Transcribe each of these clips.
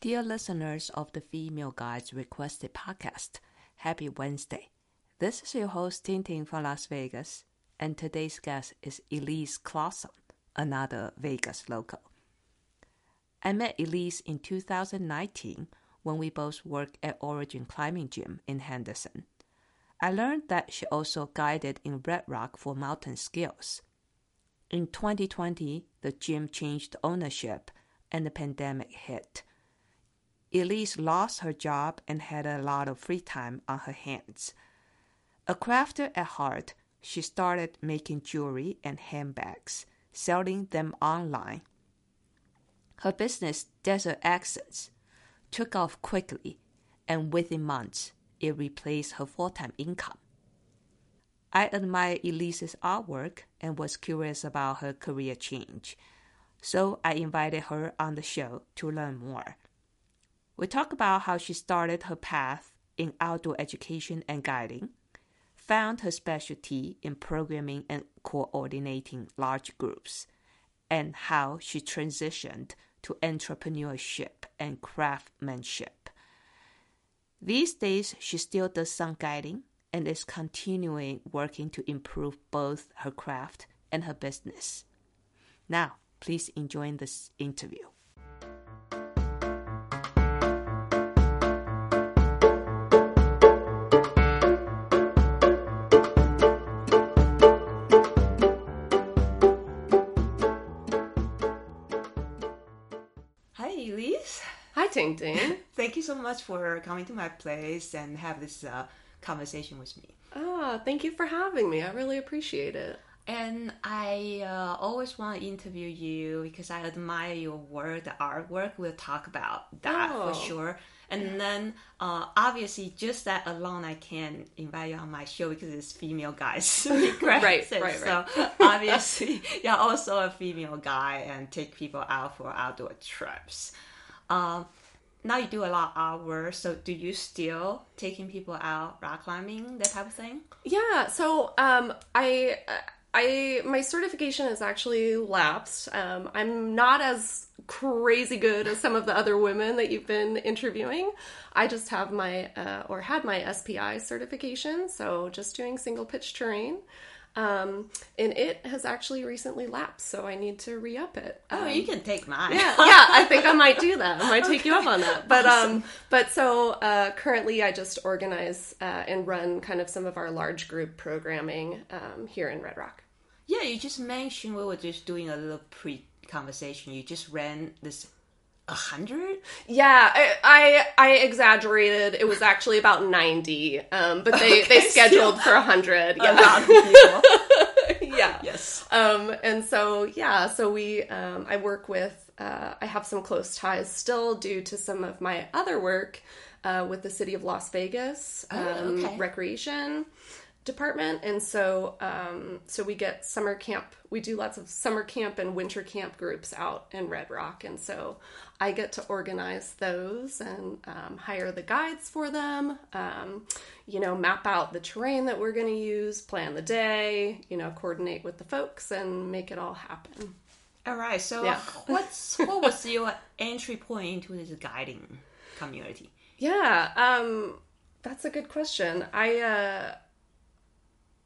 Dear listeners of the Female Guides Requested podcast, happy Wednesday. This is your host, Ting Ting from Las Vegas, and today's guest is Elise Clausen, another Vegas local. I met Elise in 2019 when we both worked at Origin Climbing Gym in Henderson. I learned that she also guided in Red Rock for mountain skills. In 2020, the gym changed ownership and the pandemic hit. Elise lost her job and had a lot of free time on her hands. A crafter at heart, she started making jewelry and handbags, selling them online. Her business, Desert Accents, took off quickly, and within months, it replaced her full time income. I admire Elise's artwork and was curious about her career change, so I invited her on the show to learn more. We talk about how she started her path in outdoor education and guiding, found her specialty in programming and coordinating large groups, and how she transitioned to entrepreneurship and craftsmanship. These days, she still does some guiding and is continuing working to improve both her craft and her business. Now, please enjoy this interview. Hi, Ting Ting. Thank you so much for coming to my place and have this uh, conversation with me. ah, thank you for having me. I really appreciate it. And I uh, always want to interview you because I admire your work, the artwork. We'll talk about that Oh. for sure. And then, uh, obviously, just that alone, I can invite you on my show because it's female guys. Right, right, So obviously, you're also a female guy and take people out for outdoor trips. Um, now you do a lot of artwork. So do you still taking people out rock climbing, that type of thing? Yeah. So, um, I, I, my certification is actually lapsed. Um, I'm not as crazy good as some of the other women that you've been interviewing. I just have my, uh, or had my SPI certification. So just doing single pitch terrain. Um, and it has actually recently lapsed, so I need to re up it. Oh, Um, you can take mine. yeah, yeah, I think I might do that. I might take you up on that. But um, but so uh, currently, I just organize uh, and run kind of some of our large group programming um, here in Red Rock. Yeah, you just mentioned we were just doing a little pre-conversation. You just ran this a hundred. Yeah, I, I I exaggerated. It was actually about ninety, um, but they they scheduled still for hundred. A Yeah, of people. yeah. yes. Um, and so yeah, so we um, I work with uh, I have some close ties still due to some of my other work uh, with the city of Las Vegas um, Oh, okay. recreation department, and so um, so we get summer camp. We do lots of summer camp and winter camp groups out in Red Rock, and so I get to organize those and um, hire the guides for them. Um, you know, map out the terrain that we're going to use, plan the day. You know, coordinate with the folks and make it all happen. All right. So, Yeah. what's what was your entry point into this guiding community? Yeah, um, that's a good question. I uh,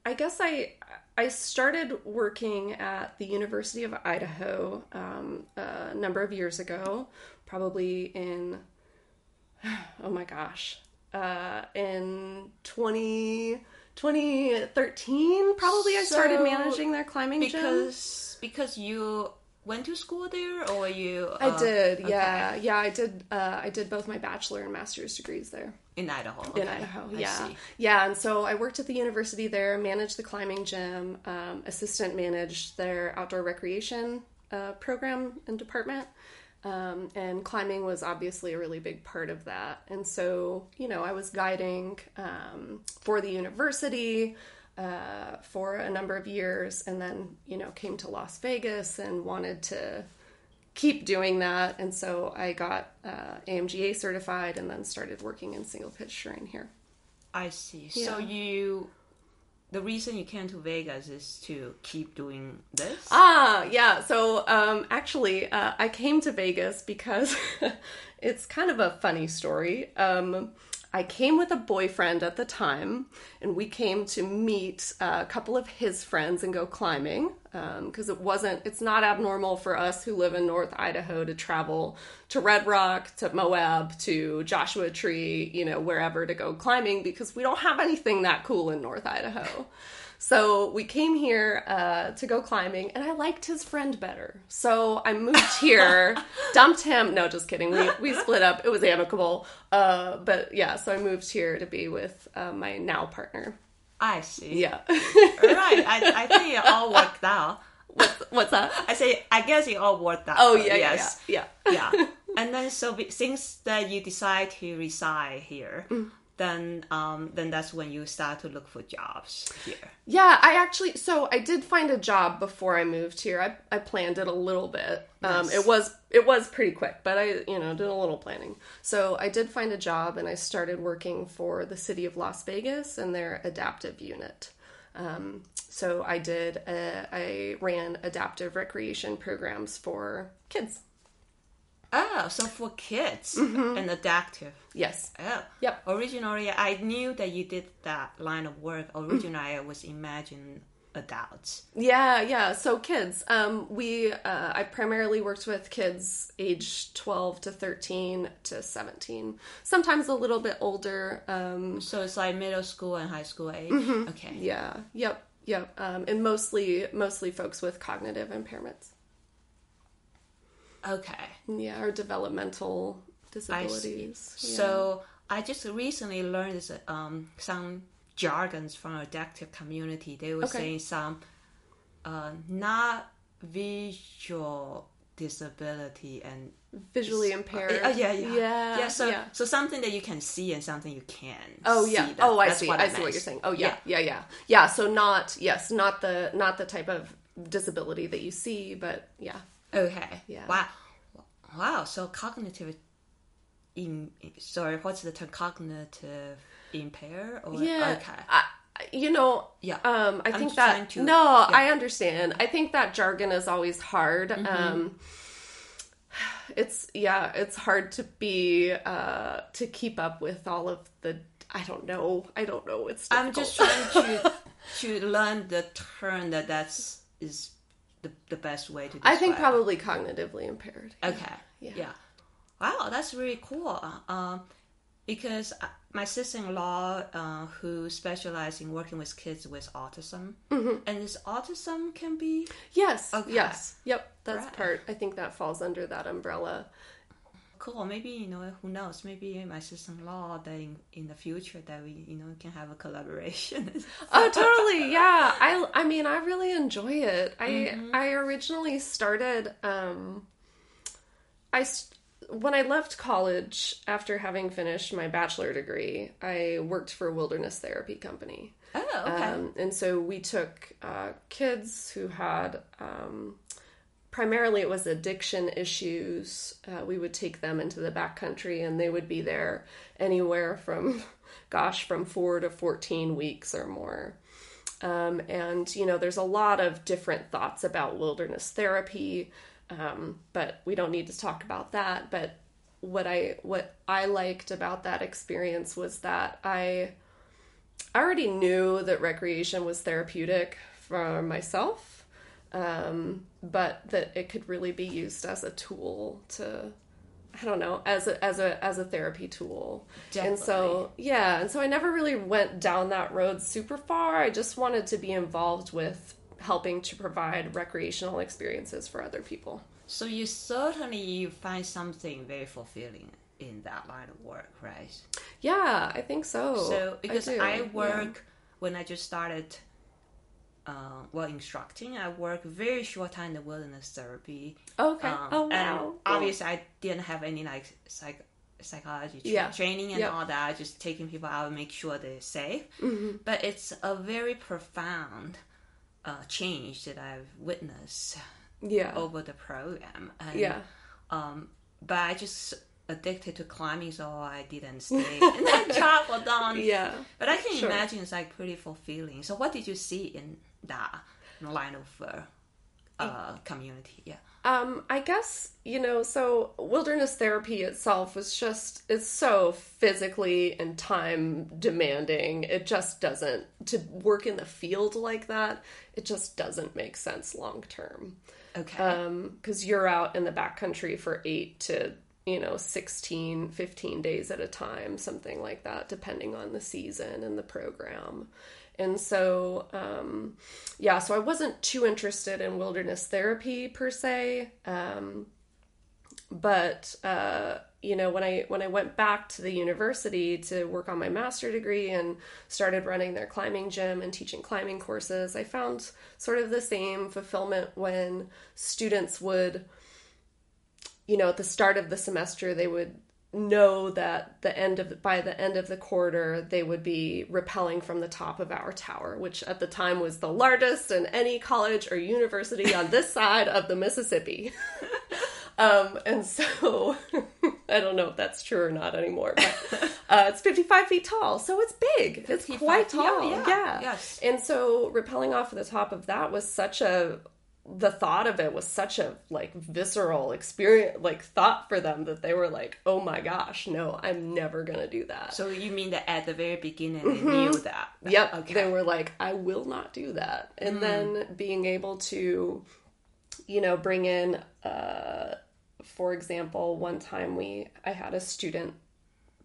I guess I I started working at the University of Idaho um, a number of years ago, probably in oh my gosh, uh, in 20, 2013 probably I started managing their climbing gym. Because because you went to school there, or you? I uh, did, okay. yeah, yeah. I did. Uh, I did both my bachelor and master's degrees there. in Idaho. in okay. Idaho. I Yeah, yeah. And so I worked at the university there, managed the climbing gym, um, assistant managed their outdoor recreation uh, program and department. Um, and climbing was obviously a really big part of that. And so, you know, I was guiding um, for the university uh, for a number of years, and then, you know, came to Las Vegas and wanted to keep doing that. And so I got uh, AMGA certified and then started working in single pitch terrain here. I see. So you the reason you came to Vegas is to keep doing this. Ah, yeah. So um, actually, uh, I came to Vegas because it's kind of a funny story. Um, I came with a boyfriend at the time, and we came to meet a couple of his friends and go climbing because um, it wasn't, it's not abnormal for us who live in North Idaho to travel to Red Rock, to Moab, to Joshua Tree, you know, wherever to go climbing because we don't have anything that cool in North Idaho. So we came here uh, to go climbing, and I liked his friend better. So I moved here, dumped him. No, just kidding. We we split up. It was amicable. Uh, but yeah, so I moved here to be with uh, my now partner. I see. Yeah. right. I, I think it all worked out. What's, what's that? I say, I guess it all worked out. Oh yeah, yes. yeah, yeah, yeah. And then so since that you decide to reside here, mm then um, then that's when you start to look for jobs here. Yeah, I actually so I did find a job before I moved here. I, I planned it a little bit. Um, it was it was pretty quick, but I you know did a little planning. So I did find a job and I started working for the city of Las Vegas and their adaptive unit. Um, so I did a, I ran adaptive recreation programs for kids. Oh, so for kids mm-hmm. and adaptive. Yes. Oh. Yep. Originally, I knew that you did that line of work. Originally, I was imagining adults. Yeah, yeah. So kids. Um, we uh, I primarily worked with kids age twelve to thirteen to seventeen. Sometimes a little bit older. Um, so it's like middle school and high school age. Mm-hmm. Okay. Yeah. Yep. Yep. Um, and mostly mostly folks with cognitive impairments. Okay. Yeah, or developmental disabilities. I yeah. So I just recently learned this, um, some jargons from adaptive community. They were okay. saying some uh, not visual disability and visually impaired. Uh, yeah, yeah, yeah, yeah. So, yeah. so something that you can see and something you can. Oh yeah. That, oh, I see. I, I see what you're saying. Oh yeah, yeah, yeah, yeah. Yeah. So not yes, not the not the type of disability that you see, but yeah. Okay. Yeah. Wow. Wow. So cognitive. In sorry, what's the term? Cognitive impair or yeah. Okay. I, you know, yeah. Um, I I'm think that to, no, yeah. I understand. I think that jargon is always hard. Mm-hmm. Um, it's yeah, it's hard to be uh to keep up with all of the. I don't know. I don't know. It's. Difficult. I'm just trying to to learn the term that that's is the, the best way to describe. I think probably cognitively impaired. Okay. Yeah. yeah. Wow, that's really cool. Uh, um, because uh, my sister-in-law, uh, who specializes in working with kids with autism, mm-hmm. and this autism can be yes, okay. yes, yep, that's right. part. I think that falls under that umbrella cool. Maybe you know who knows. Maybe my sister-in-law that in, in the future that we you know can have a collaboration. oh, totally. Yeah. I I mean I really enjoy it. I mm-hmm. I originally started. Um, I when I left college after having finished my bachelor degree, I worked for a wilderness therapy company. Oh, okay. Um, and so we took uh, kids who had um, primarily it was addiction issues. Uh, we would take them into the backcountry and they would be there anywhere from, gosh, from four to 14 weeks or more. Um, and, you know, there's a lot of different thoughts about wilderness therapy, um, but we don't need to talk about that. But what I what I liked about that experience was that I I already knew that recreation was therapeutic for myself um, but that it could really be used as a tool to I don't know, as a as a as a therapy tool. Definitely. And so yeah, and so I never really went down that road super far. I just wanted to be involved with helping to provide recreational experiences for other people. So you certainly you find something very fulfilling in that line of work, right? Yeah, I think so. So because I, I work yeah. when I just started uh, while instructing. I worked very short time in the wilderness therapy. Okay. Um, oh wow. And obviously, I didn't have any like psych psychology tra- yeah. training and yep. all that. Just taking people out and make sure they're safe. Mm-hmm. But it's a very profound uh, change that I've witnessed. Yeah. Over the program. And, yeah. Um, but I just addicted to climbing, so I didn't stay in that job for long. Yeah. But I can Sure. imagine it's like pretty fulfilling. So, what did you see in that line of uh, uh, community? Yeah. Um, I guess, you know, so wilderness therapy itself was just, it's so physically and time demanding. It just doesn't, to work in the field like that, it just doesn't make sense long term. Okay. Um, cause you're out in the backcountry for eight to, you know, 16, 15 days at a time, something like that, depending on the season and the program. And so, um, yeah, so I wasn't too interested in wilderness therapy per se. Um, but uh, you know, when I when I went back to the university to work on my master degree and started running their climbing gym and teaching climbing courses, I found sort of the same fulfillment when students would, you know, at the start of the semester, they would know that the end of by the end of the quarter they would be rappelling from the top of our tower which at the time was the largest in any college or university on this side of the mississippi. Um, and so i don't know if that's true or not anymore but uh, it's 55 feet tall so it's big. It's quite tall yeah, yeah, yes. and so rappelling off of the top of that was such a the thought of it was such a like visceral experience like thought for them that they were like oh my gosh no i'm never gonna do that. So, you mean that at the very beginning they knew that? yep. Okay. they were like i will not do that. And then being able to you know bring in uh for example one time we i had a student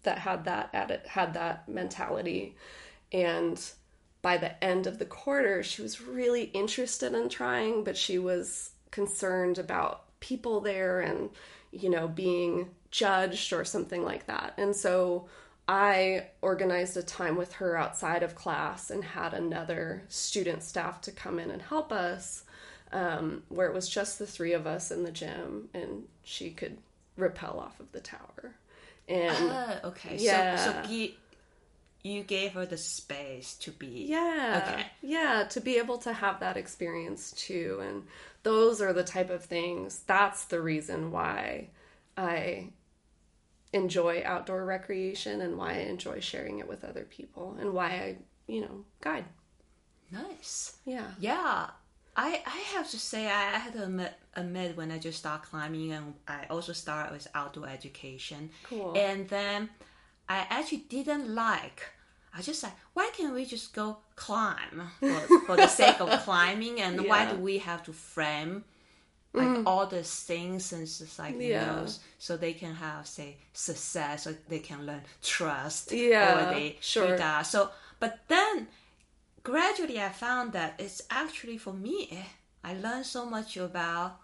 that had that had that mentality and by the end of the quarter she was really interested in trying but she was concerned about people there and you know being judged or something like that and so i organized a time with her outside of class and had another student staff to come in and help us um, where it was just the three of us in the gym and she could rappel off of the tower and Ah, okay. Yeah. So, so you gave her the space to be. Yeah. Okay. Yeah, to be able to have that experience too. And those are the type of things. That's the reason why I enjoy outdoor recreation and why I enjoy sharing it with other people and why I, you know, guide. Nice. Yeah. Yeah, I I have to say I, I had to admit, admit when I just start climbing and I also start with outdoor education. Cool. And then I actually didn't like. I just like why can't we just go climb for, for the sake of climbing and why do we have to frame like mm. all the things and just like you know so they can have say success or they can learn trust Yeah, or they sure. do that so but then gradually I found that it's actually for me, I learned so much about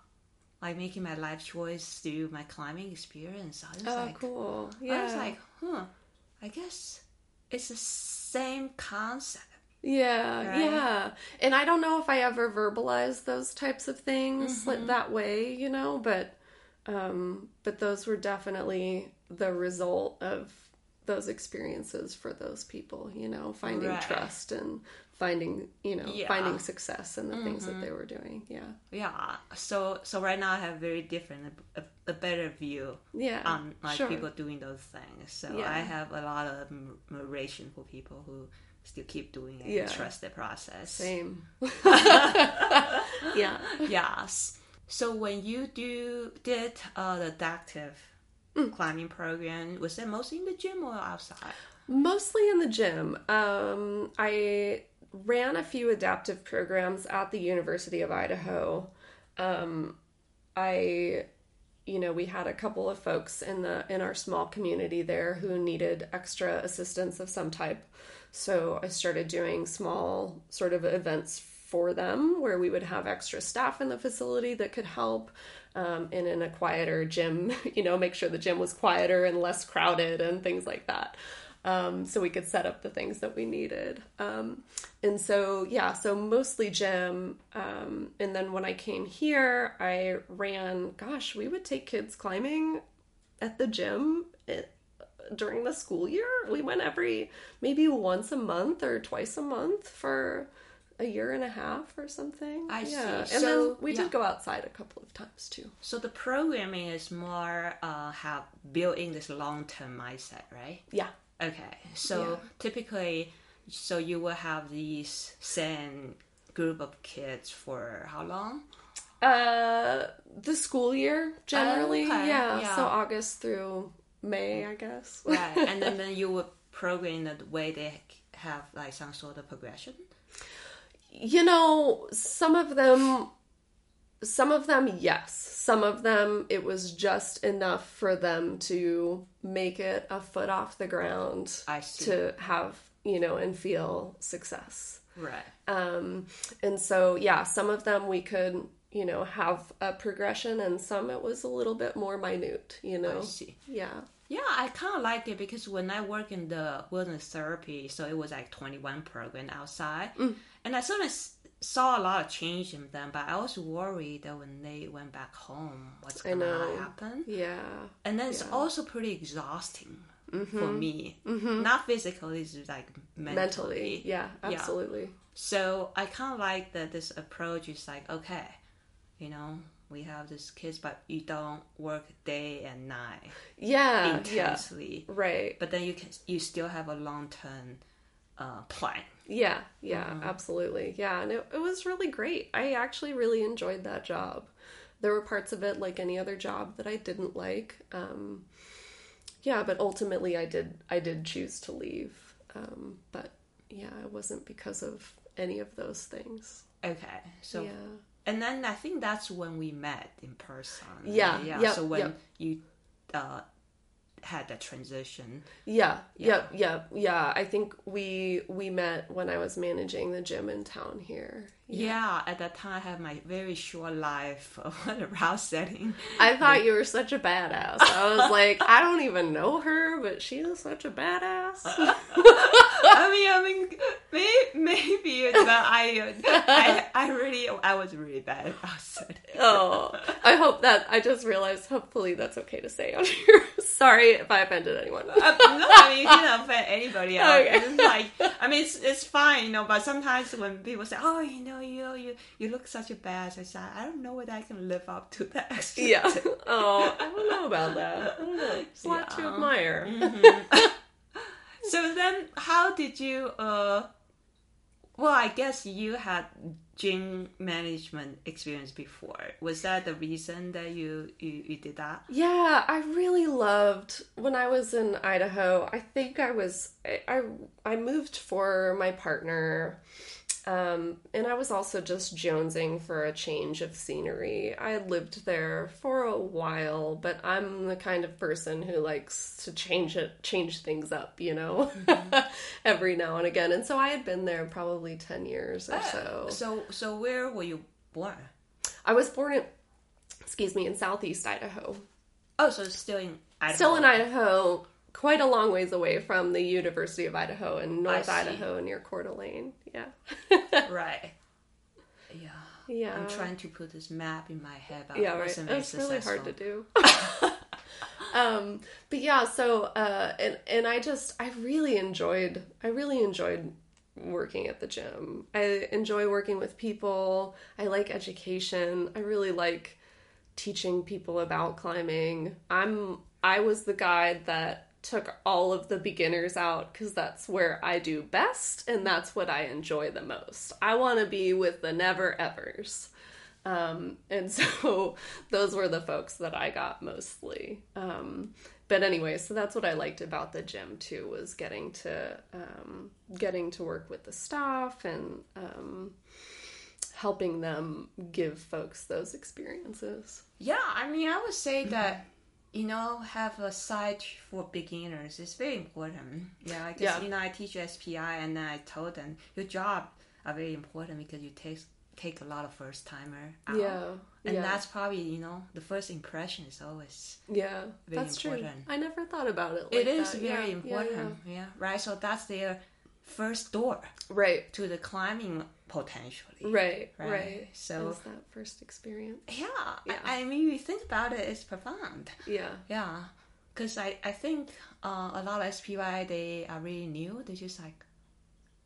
like making my life choice through my climbing experience. I was Oh, like, cool. I Yeah. was like, huh, I guess it's the same concept. Yeah, Right? yeah. And I don't know if I ever verbalized those types of things Mm-hmm. like that way, you know, but um but those were definitely the result of those experiences for those people, you know, finding Right. trust and finding, you know, Yeah. finding success in the things that they Mm-hmm. were doing. Yeah. Yeah. So so right now I have very different, a, a better view Yeah. on like sure. people doing those things. So Yeah. I have a lot of admiration for people who still keep doing it Yeah. and trust the process. Same. yeah. yes. So when you do did uh, the adaptive Mm. climbing program, was it mostly in the gym or outside? Mostly in the gym. Um, I ran a few adaptive programs at the University of Idaho. Um, I, you know, we had a couple of folks in the in our small community there who needed extra assistance of some type. So I started doing small sort of events for them where we would have extra staff in the facility that could help um, and in a quieter gym, you know, make sure the gym was quieter and less crowded and things like that. Um, so we could set up the things that we needed. Um, and so, yeah, so mostly gym. Um, and then when I came here, I ran, gosh, we would take kids climbing at the gym it, during the school year. We went every maybe once a month or twice a month for a year and a half or something. I see. And So, then we yeah. did go outside a couple of times too. So the programming is more uh, have built in this long term mindset, right? Yeah. Okay. So Yeah. typically, so you will have these same group of kids for how long? Uh, the school year generally, Okay, yeah. yeah. So August through May, I guess. Right. and then, then you would program the way they have like some sort of progression. You know, some of them some of them yes. Some of them it was just enough for them to make it a foot off the ground to have, you know, and feel success. Right. Um and so yeah, some of them we could, you know, have a progression and some it was a little bit more minute, you know. I see. Yeah. Yeah, I kind of like it because when I work in the wilderness therapy, so it was like 21 program outside, and I sort of s- saw a lot of change in them, but I was worried that when they went back home, what's to happen? Yeah. And then it's also pretty exhausting for me. Not physically, it's like mentally. Mentally. Yeah, absolutely. So I kind of like that this approach is like, okay, you know, we have these kids, but you don't work day and night Yeah. Yeah. intensely Right. but then you can you still have a long term uh, plan. Yeah, yeah, Mm-hmm. absolutely. Yeah, and it, it was really great. I actually really enjoyed that job. There were parts of it, like any other job, that I didn't like. Um, yeah, but ultimately, I did. I did choose to leave. Um, but yeah, it wasn't because of any of those things. Okay, so yeah, and then I think that's when we met in person. Yeah, yeah. yep, so when yep. you uh, had that transition, yeah, yeah, yeah, yeah. I think we we met when I was managing the gym in town here. Yeah. At that time, I had my very short life of the route setting. I thought you were such a badass. I was like, I don't even know her, but she is such a badass. I mean, I mean, may, maybe, but I, I, I really, I was really bad at route setting. Oh, I hope that I just realized. Hopefully, that's okay to say on here. Sorry if I offended anyone. Uh, no, I mean you didn't offend anybody else. Okay. It's like I mean it's it's fine, you know. But sometimes when people say, "Oh, you know, know, you you look such a badass," I say, "I don't know whether I can live up to that." yeah. Oh, I don't know about that. I don't know. It's a lot to Yeah. admire. So then, how did you? uh Well, I guess you had gym management experience before. Was that the reason that you you, you did that? Yeah, I really loved when I was in Idaho. I think I was I I, I moved for my partner. Um, and I was also just jonesing for a change of scenery. I lived there for a while, but I'm the kind of person who likes to change it, change things up, you know, every now and again. And so I had been there probably 10 years or so. So so where were you born? I was born in, excuse me, in southeast Idaho. Oh, so still in Idaho. Still in Idaho, quite a long ways away from the University of Idaho in North. Idaho near Coeur d'Alene. Yeah. right. Yeah. yeah. I'm trying to put this map in my head, but yeah, right. It's really hard to do. um, but yeah, so uh, and and I just I really enjoyed I really enjoyed working at the gym. I enjoy working with people. I like education. I really like teaching people about climbing. I'm I was the guide that took all of the beginners out cuz that's where I do best and that's what I enjoy the most. I want to be with the never evers. Um, and so those were the folks that I got mostly. Um, but anyway, so that's what I liked about the gym too was getting to um, getting to work with the staff and um, helping them give folks those experiences. Yeah, I mean, I would say that you know have a site for beginners is very important. Yeah, I guess Yeah. you know I teach SPI, and then I told them your job are very important because you take take a lot of first timer out. Yeah, and yeah. that's probably you know the first impression is always Yeah, Very that's true. important. I never thought about it. Like it is that. very Yeah, yeah, important. Yeah, right. So that's their first door. Right, to the climbing potentially. right, Right. right. So- Is that first experience? Yeah, Yeah. I, I mean, you think about it, it's profound. Yeah, Yeah, because I, I think uh, a lot of SPI they are really new. They just like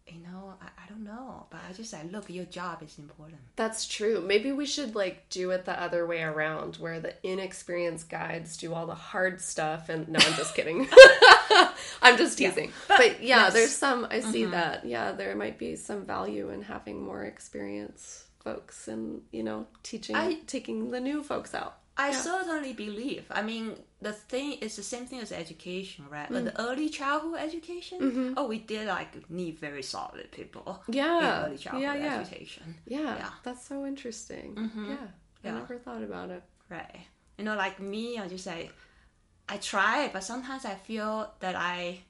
you know, I, I don't know, but I just like, look, your job is important. That's true. Maybe we should like do it the other way around, where the inexperienced guides do all the hard stuff. And no, I'm just kidding. I'm just teasing. But, but, yeah, yes. there's some. I see mm-hmm. that. Yeah, there might be some value in having more experience folks and you know teaching, I, taking the new folks out. I yeah. certainly believe. I mean, the thing is the same thing as education, right? Mm. But the early childhood education, mm-hmm. oh, we did like need very solid people. Yeah, early childhood yeah, yeah. education. Yeah, yeah, that's so interesting. Mm-hmm. Yeah, I never thought about it. Right. You know, like me, I just say, I try, but sometimes I feel that I,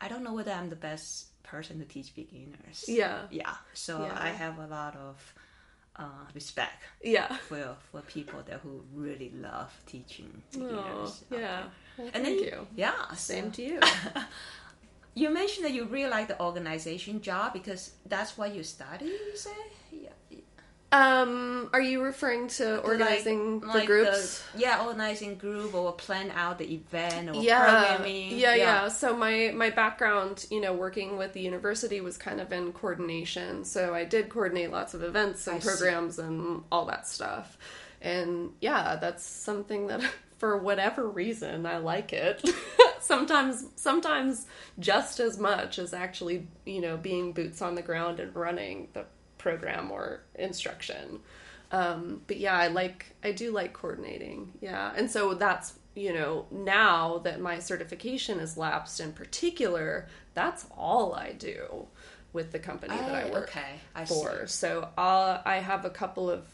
I don't know whether I'm the best person to teach beginners. Yeah. Yeah. So I have a lot of uh, respect. Yeah. For for people that who really love teaching. Oh, yeah. Well, and thank then, you. Yeah. Same so. to you. you mentioned that you really like the organization job because that's what you study. You say. Um, are you referring to organizing like, the like groups? The, yeah, organizing group or plan out the event or yeah. programming. Yeah, yeah, yeah. So my my background, you know, working with the university was kind of in coordination. So I did coordinate lots of events and I programs see. and all that stuff. And yeah, that's something that for whatever reason I like it. sometimes sometimes just as much as actually, you know, being boots on the ground and running the program or instruction. Um, but yeah, I like I do like coordinating. Yeah, and so that's you know now that my certification is lapsed in particular, that's all I do with the company that I work okay. I for. See. So uh, I have a couple of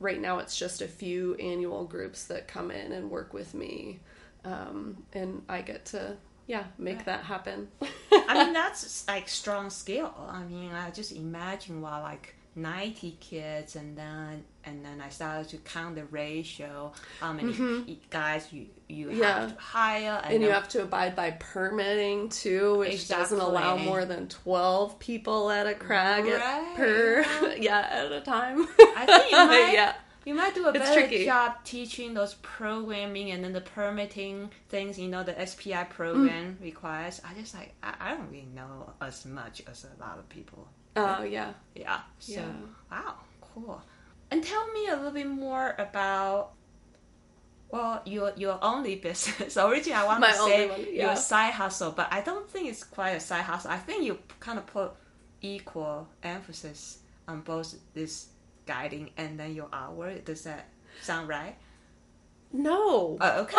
right now. It's just a few annual groups that come in and work with me, um, and I get to yeah make right. that happen. I mean that's like strong skill. I mean I just imagine while like 90 kids and then and then I started to count the ratio how many mm-hmm. guys you you yeah. have to hire and, and you have to abide by permitting too which exactly. doesn't allow more than 12 people at a crag right. at, per yeah at a time I think you might yeah you might do a it's better tricky. job teaching those programming and then the permitting things you know the SPI program mm. requires I just like I, I don't really know as much as a lot of people Oh, yeah. Yeah. So, yeah. wow, cool. And tell me a little bit more about well, your your only business. Originally, I want My to say one, yeah. your side hustle, but I don't think it's quite a side hustle. I think you kind of put equal emphasis on both this guiding and then your artwork. Does that sound right? No. Oh, okay.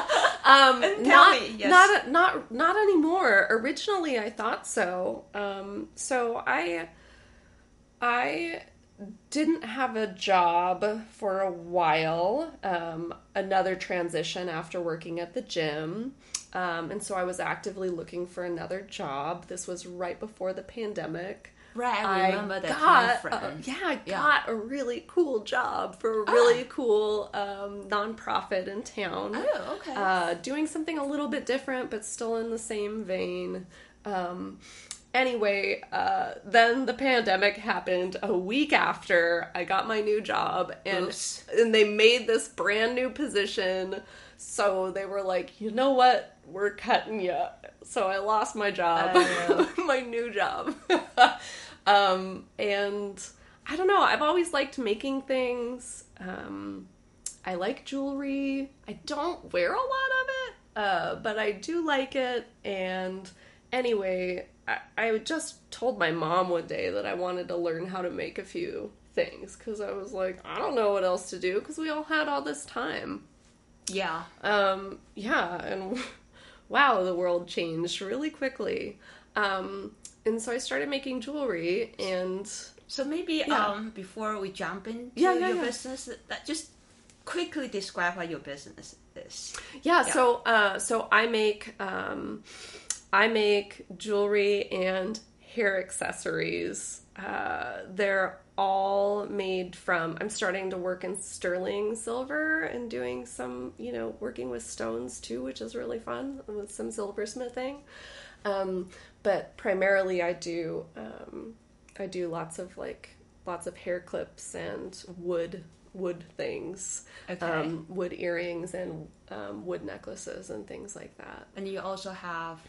Um, not, me, yes. not not not anymore. Originally, I thought so. Um, so I I didn't have a job for a while. Um, another transition after working at the gym. Um, and so I was actively looking for another job. This was right before the pandemic. Right, I remember I that got, yeah, I yeah. got a really cool job for a really ah. cool um, nonprofit in town. Oh, okay. Uh, doing something a little bit different, but still in the same vein. Um, anyway, uh, then the pandemic happened a week after I got my new job, and Oops. and they made this brand new position. So they were like, you know what, we're cutting you. So I lost my job, oh. my new job. Um, and I don't know, I've always liked making things. Um, I like jewelry. I don't wear a lot of it, uh, but I do like it. And anyway, I, I just told my mom one day that I wanted to learn how to make a few things because I was like, I don't know what else to do because we all had all this time. Yeah. Um, yeah, and wow, the world changed really quickly. Um, and so I started making jewelry and so maybe yeah. um before we jump into yeah, yeah, your business that just quickly describe what your business is. Yeah, so uh so I make um I make jewelry and hair accessories. Uh they're all made from I'm starting to work in sterling silver and doing some, you know, working with stones too, which is really fun with some silversmithing. Um, but primarily I do um, I do lots of like lots of hair clips and wood wood things, okay. um, wood earrings and um, wood necklaces and things like that. And you also have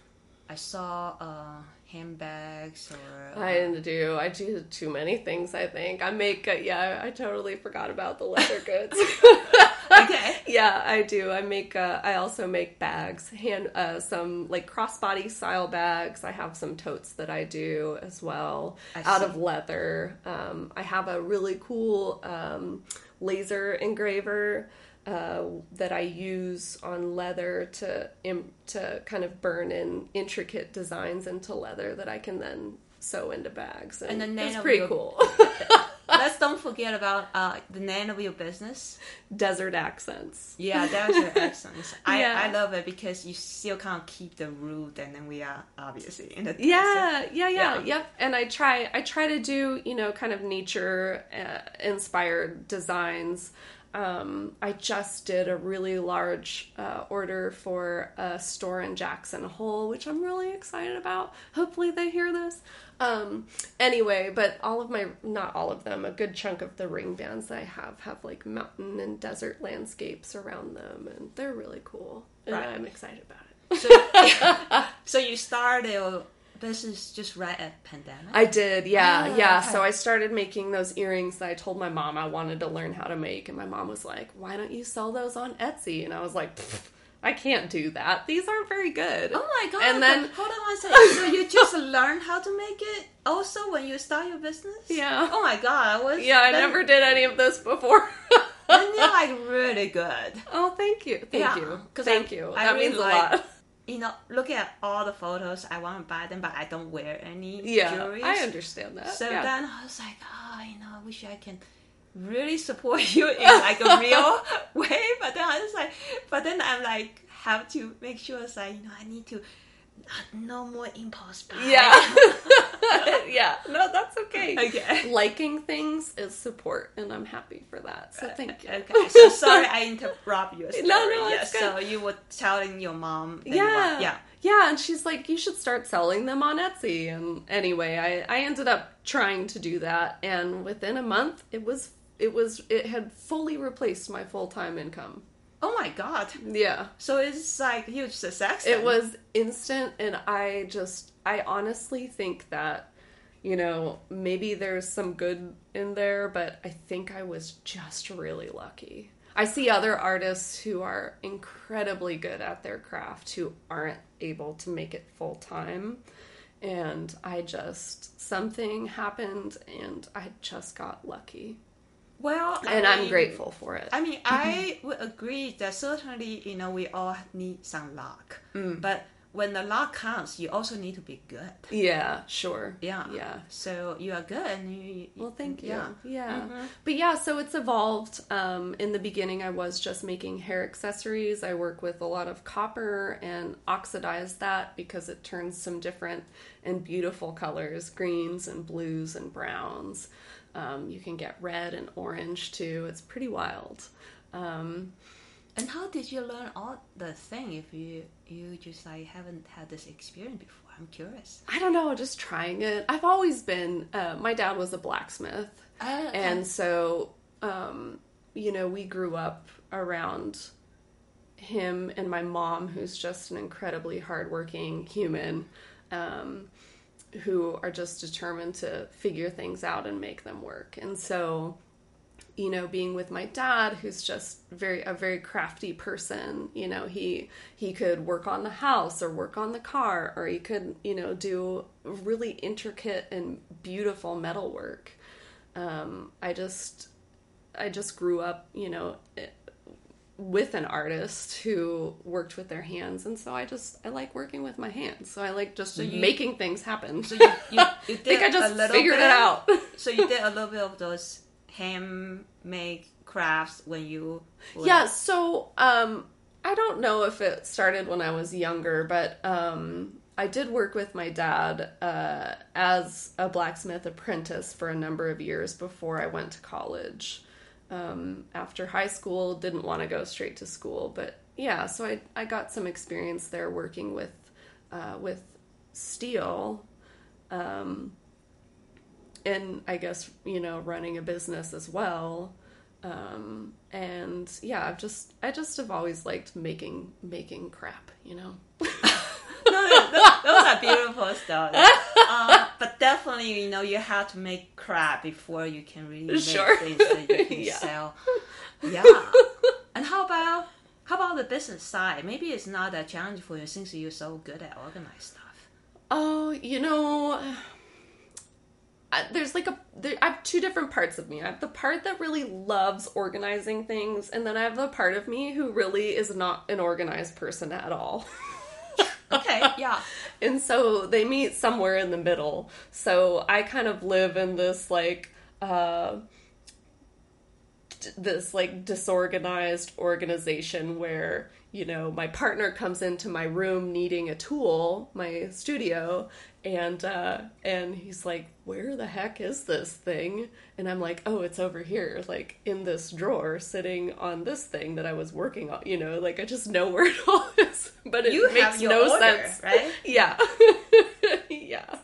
I saw uh, handbags or. Uh, I do. I do too many things. I think I make. Uh, yeah, I totally forgot about the leather goods. okay. yeah, I do. I make. Uh, I also make bags. Hand uh, some like crossbody style bags. I have some totes that I do as well I out see. of leather. Um, I have a really cool um, laser engraver. Uh, that I use on leather to im- to kind of burn in intricate designs into leather that I can then sew into bags, and, And the name it's pretty your- cool. Let's don't forget about uh, the name of your business. Desert accents. Yeah, your accents. I, Yeah. I love it because you still can't keep the root, and then we are obviously in the Yeah, yeah, yeah, Yeah. yep. And I try, I try to do, you know, kind of nature uh, inspired designs. Um, I just did a really large uh, order for a store in Jackson Hole, which I'm really excited about. Hopefully, they hear this. Um, anyway, but all of my, not all of them, a good chunk of the ring bands that I have have like mountain and desert landscapes around them, and they're really cool. And Right. I'm excited about it. So, so you started your is just right at pandemic. I did, yeah, Ah, yeah. okay. So I started making those earrings that I told my mom I wanted to learn how to make, and my mom was like, "Why don't you sell those on Etsy?" And I was like, "Pfft, "I can't do that. These aren't very good." Oh my god! And then- hold on one second. So you just learned how to make it also when you start your business? Yeah. Oh my god! I was Yeah, I then, never did any of this before. Then you're like really good. oh, thank you, thank Yeah, you, thank I- you. I that really means a lot. You know, looking at all the photos, I want to buy them, but I don't wear any Yeah, jewelry. I understand that. So yeah. then I was like, oh, you know, I wish I can really support you in like a real way. But then I was like, but then I'm like, have to make sure it's like, you know, I need to no more impulse buy. yeah, yeah. No, that's okay. Okay. Liking things is support, and I'm happy for that. So thank you. Okay, so sorry I interrupt you. No, no, yeah, good. So you were telling your mom. yeah want- yeah. yeah and she's like you should start selling them on etsy and anyway i i ended up trying to do that and within a month it was it was it had fully replaced my full-time income Oh my god. yeah So it's like huge success. it was instant and i just i honestly think that you know maybe there's some good in there but i think i was just really lucky i see other artists who are incredibly good at their craft who aren't able to make it full time and i just something happened and i just got lucky well, and I i'm mean, grateful for it I mean, I would agree that certainly, you know, we all need some luck. Mm. But when the luck comes, you also need to be good. yeah sure Yeah. yeah So you are good. And you, you- Well, thank you. Yeah. Yeah. Mhm. But yeah, so it's evolved. Um, in the beginning, I was just making hair accessories. I work with a lot of copper and oxidize that because it turns some different and beautiful colors greens and blues and browns. Um, you can get red and orange too. It's pretty wild. Um, And how did you learn all the thing if you you just like haven't had this experience before? I'm curious. I don't know, just trying it. I've always been, uh, my dad was a blacksmith. Uh, and so um, you know we grew up around him and my mom who's just an incredibly hardworking human um, who are just determined to figure things out and make them work. And so you know being with my dad who's just very a very crafty person you know he he could work on the house or work on the car or he could you know do really intricate and beautiful metalwork um, I just I just grew up, you know, with an artist who worked with their hands, and so I just I like working with my hands. So I like just you- making things happen. So you, you, you I think I did a just little figured bit- it out. so you did a little bit of those handmade crafts when you were- yeah, so um, I don't know if it started when I was younger, but um, I did work with my dad uh, as a blacksmith apprentice for a number of years before I went to college. Um, after high school, didn't want to go straight to school, but yeah, so I I got some experience there working with uh, with steel. Um, and I guess you know running a business as well. Um, and yeah, I've just I just have always liked making making crap, you know. no, those, are beautiful stories. Um, but definitely, you know, you have to make crap before you can really make Sure. things that you can Yeah. sell. Yeah. and how about how about the business side? Maybe it's not that challenging for you since you're so good at organized stuff. Oh, you know, there's like a there, I have two different parts of me. I have the part that really loves organizing things, and then I have the part of me who really is not an organized person at all. Okay, yeah. and so they meet somewhere in the middle. So I kind of live in this like uh d- this like disorganized organization where you know my partner comes into my room needing a tool my studio and uh and he's like where the heck is this thing? And i'm like oh it's over here like in this drawer sitting on this thing that i was working on you know? Like i just know where it all is. But it You makes no order, sense. right? yeah. Yeah.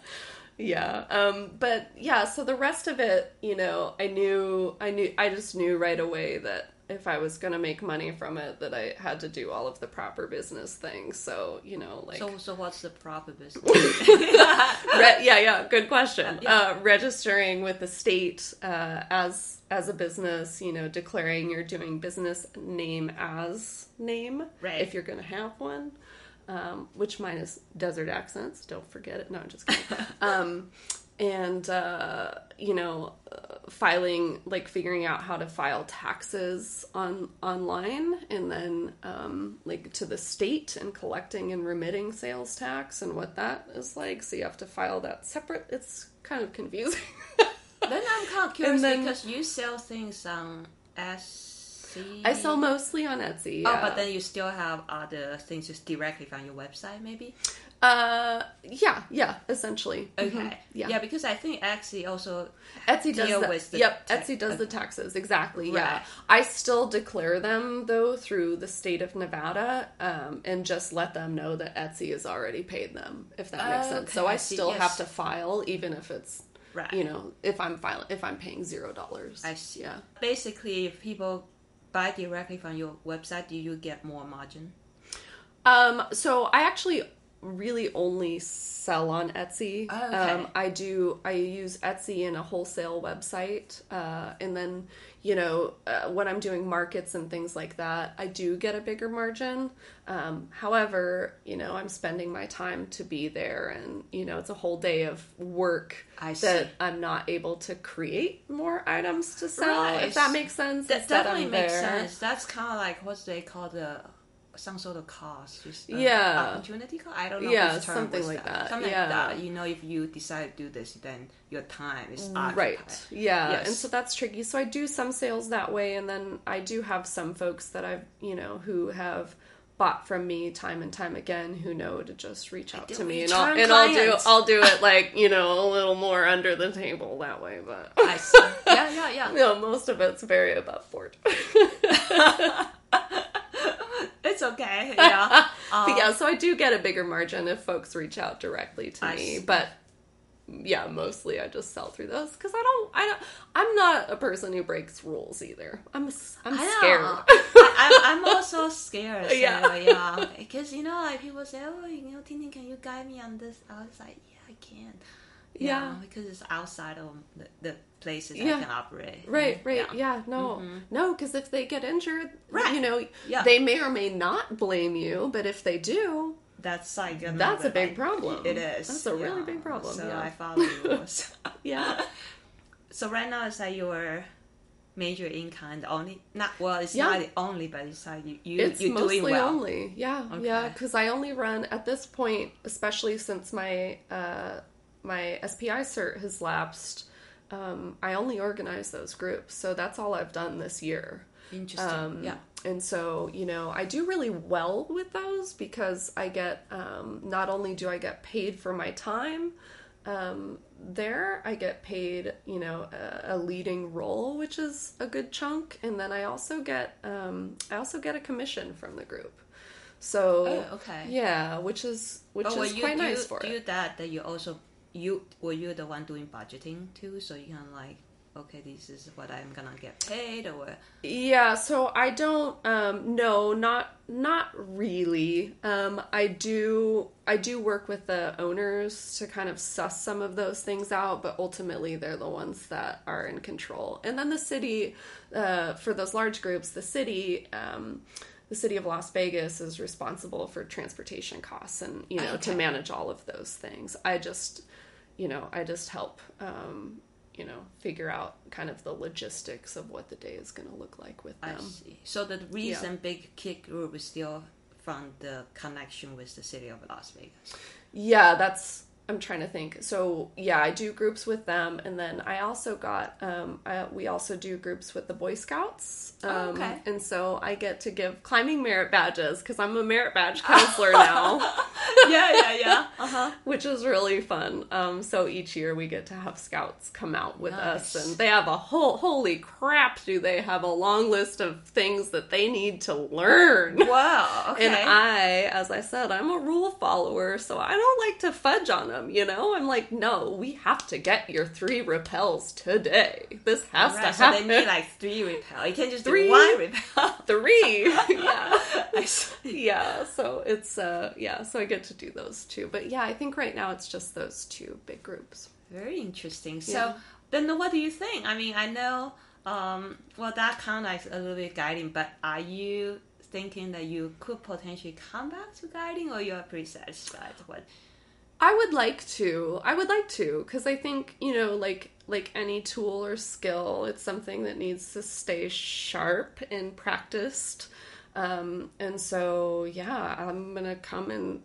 Yeah. Um but yeah so the rest of it you know i knew i knew i just knew right away that if i was going to make money from it that i had to do all of the proper business things so you know like So, so what's the proper business? Re- yeah, yeah, good question. Yeah. Uh, registering with the state uh, as as a business, you know, declaring you're doing business name as name Right. if you're going to have one. Um, which mine is desert accents. Don't forget it. No, I'm just kidding. um, and uh, you know, filing like figuring out how to file taxes on online, and then um, like to the state and collecting and remitting sales tax and what that is like. So you have to file that separate. It's kind of confusing. then I'm kind of curious then- because you sell things on Etsy. I sell mostly on Etsy. Oh, but then you still have other things just directly from your website, maybe. Uh, yeah, yeah, essentially. Okay. Mhm, Yeah. yeah. because I think Etsy also. Etsy does deal the, with the yep. tax- Etsy does the taxes exactly. Yeah, I still declare them though through the state of Nevada, um, and just let them know that Etsy has already paid them, if that makes sense. So I I still yes. have to file, even if it's Right. you know if I'm filing if I'm paying zero dollars. I see. Yeah. Basically, if people buy directly from your website, do you get more margin? Um, so I actually really only sell on Etsy. Oh, okay. Um, I do. I use Etsy in a wholesale website, uh, and then you know uh, when I'm doing markets and things like that, I do get a bigger margin. Um, however, you know I'm spending my time to be there, and you know it's a whole day of work I that. I'm not able to create more items to sell. Right. If that makes sense. That definitely makes sense. That's kind of like what they call the some sort of cost, just Yeah. opportunity cost. I don't know. Yeah, something like that. Something Yeah. like that. You know, if you decide to do this, then your time is mm, occupied. Right. Yeah. Yes. And so that's tricky. So I do some sales that way and then I do have some folks that I've, you know, who have bought from me time and time again who know to just reach out to me and I'll and I'll do. I'll do it like, you know, a little more under the table that way, but I see. Yeah, yeah, yeah. no, most of it's very above board. It's okay. Yeah. Um, but yeah, so I do get a bigger margin if folks reach out directly to I me, see. but yeah, mostly I just sell through those because I don't, I don't, I'm not a person who breaks rules either. I'm, I'm I scared. I, I'm, I'm also scared. So, Yeah. yeah. Because, you know, like people say, oh, you know, Ting Ting, can you guide me on this? I was like, yeah, I can. Yeah. Because it's outside of the, the places Yeah. I can operate. Right, right, yeah, no, no, because if they get injured, Mm-hmm. Right. you know, Yeah. they may or may not blame you, but if they do, That's like another, That's a big like, problem. It is. That's a really big problem, So yeah. I follow rules. yeah, so right now it's like your major income only not well it's Yeah. not the only but it's like you, you it's you're mostly doing well only, yeah, yeah, because I only run at this point, especially since my uh, my SPI cert has lapsed. Um, I only organize those groups, so that's all I've done this year. interesting Um, yeah And so, you know, I do really well with those because I get, um, not only do I get paid for my time um, there, I get paid, you know, a, a leading role, which is a good chunk. And then I also get, um, I also get a commission from the group. So, Oh, okay. yeah, which is, which were is you quite do, nice for do it. that that you also you were you the one doing budgeting too so you can like okay, this is what I'm gonna get paid, or Yeah, so I don't um no, not not really. Um I do I do work with the owners to kind of suss some of those things out, but ultimately they're the ones that are in control. And then the city uh for those large groups, the city um the city of Las Vegas is responsible for transportation costs and you know to manage all of those things. I just you know, I just help um you know, figure out kind of the logistics of what the day is going to look like with them. I see. So the reason big kick group is still from the connection with the city of Las Vegas. Yeah, that's. I'm trying to think. So yeah, I do groups with them, and then I also got. Um, I, we also do groups with the Boy Scouts. Um, Oh, okay. And so I get to give climbing merit badges because I'm a merit badge counselor now. yeah, yeah, yeah. Uh huh. which is really fun. Um, so each year we get to have scouts come out with us, and they have a whole holy crap! Do they have a long list of things that they need to learn? Wow. Okay. And I, as I said, I'm a rule follower, so I don't like to fudge on them. You know, I'm like, no, we have to get your three rappels today. This has Right, to so happen. they need like three rappel. You can't just Three? do one rappel. three. yeah. I yeah so it's uh yeah so i get to do those too but yeah i think right now it's just those two big groups Very interesting. So Yeah. then, what do you think? I mean, I know. Um, well, that kind of like a little bit guiding, but are you thinking that you could potentially come back to guiding, or you are pretty satisfied? What? i would like to i would like to because i think you know like like any tool or skill it's something that needs to stay sharp and practiced um and so yeah i'm gonna come and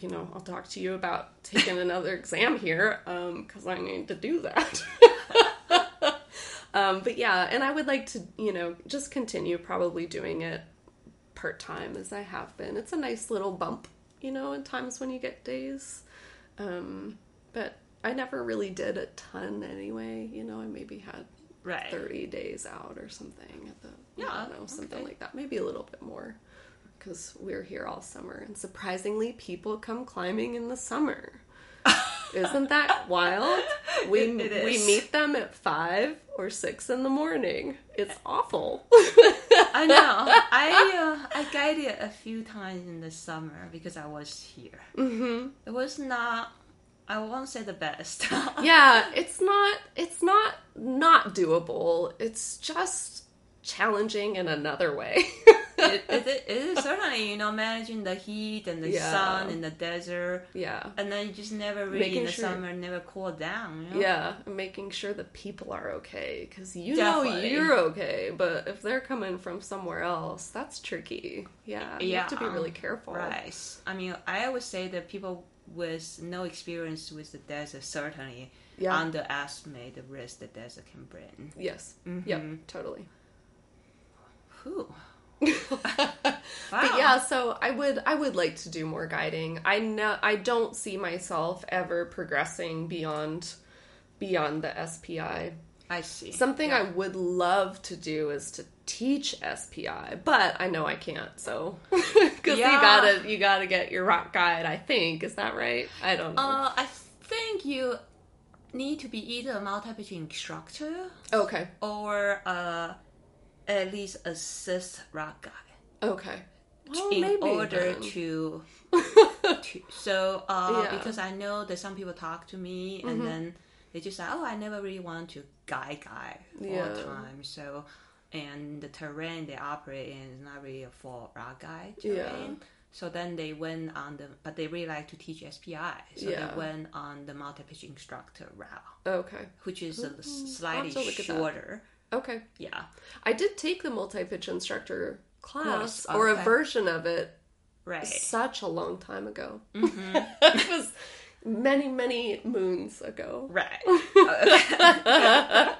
you know i'll talk to you about taking another exam here um because i need to do that um but yeah and i would like to you know just continue probably doing it part time as I have been. It's a nice little bump, you know, in times when you get days. Um, but I never really did a ton anyway. You know, I maybe had Right. 30 days out or something at the, Yeah, I don't know, something okay. like that. Maybe a little bit more because we're here all summer. And surprisingly, people come climbing in the summer. Isn't that wild? We It- it we meet them at five or six in the morning. It's awful. I know. I uh, I guided a few times in the summer because I was here. Mm-hmm. It was not. I won't say the best. yeah, it's not it's not not doable. It's just challenging in another way. it, it, it is certainly you know managing the heat and the Yeah. sun in the desert, yeah. and then you just never really Making in the sure- summer never cool down. You know? Yeah, making sure the people are okay cuz you Definitely. know you're okay, but if they're coming from somewhere else, that's tricky. Yeah, you have to be really careful. Right. I mean, I always say that people with no experience with the desert certainly Yeah. underestimate the risk the desert can bring. Yes. Mm-hmm. Yep, totally. Whew. But yeah, so I would I would like to do more guiding. I know I don't see myself ever progressing beyond beyond the SPI. I see. Something Yeah. I would love to do is to teach SPI, but I know I can't. So because Yeah. you gotta you gotta get your rock guide. I think is that right? I don't know. Uh, I think you need to be either a multi-pitch instructor okay, or uh, at least assist rock guide okay. Well, in order to, to. So uh, Yeah. Mm-hmm. because I know that some people talk to me and then they just say, "Oh, I never really want to guide guy all Yeah. the time." So. And the terrain they operate in is not really a for rock guide Yeah. terrain. So then they went on the, but they really like to teach SPI. So Yeah. they went on the multi-pitch instructor route, Okay, which is a slightly have to look at that. shorter. Okay. Yeah. I did take the multi pitch instructor class or a version of it Right. such a long time ago. Mm-hmm. it was many, many moons ago. Right.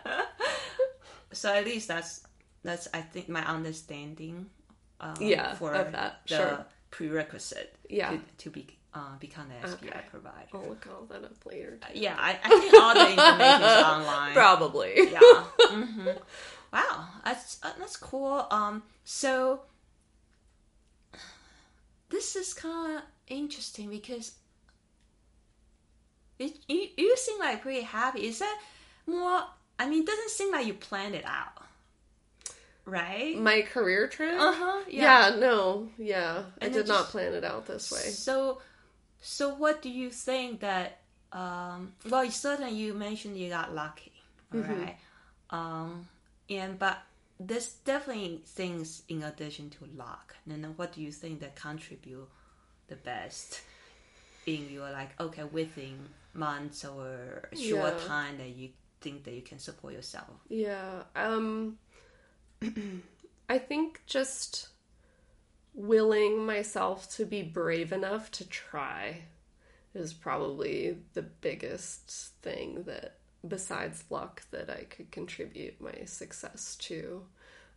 so at least that's that's I think my understanding. Um, Yeah, for of that, the sure. prerequisite. Yeah. To, to be uh, become an SPI Okay. provider. I'll look all that up later. Yeah, I, I think all the information is online. Probably. yeah. hmm Wow, that's uh, that's cool. Um, so this is kind of interesting because it, you you seem like pretty happy. Is that more I mean, it doesn't seem like you planned it out, right? My career trip? Uh huh. Yeah. no. Yeah. I did it not plan it out this way. So, so what do you think that? Um, well, you certainly you mentioned you got lucky, all right? Um, and but there's definitely things in addition to luck. And then what do you think that contribute the best in your like okay within months or short Yeah. time that you think that you can support yourself? Yeah. Um I think just willing myself to be brave enough to try is probably the biggest thing that besides luck that I could contribute my success to.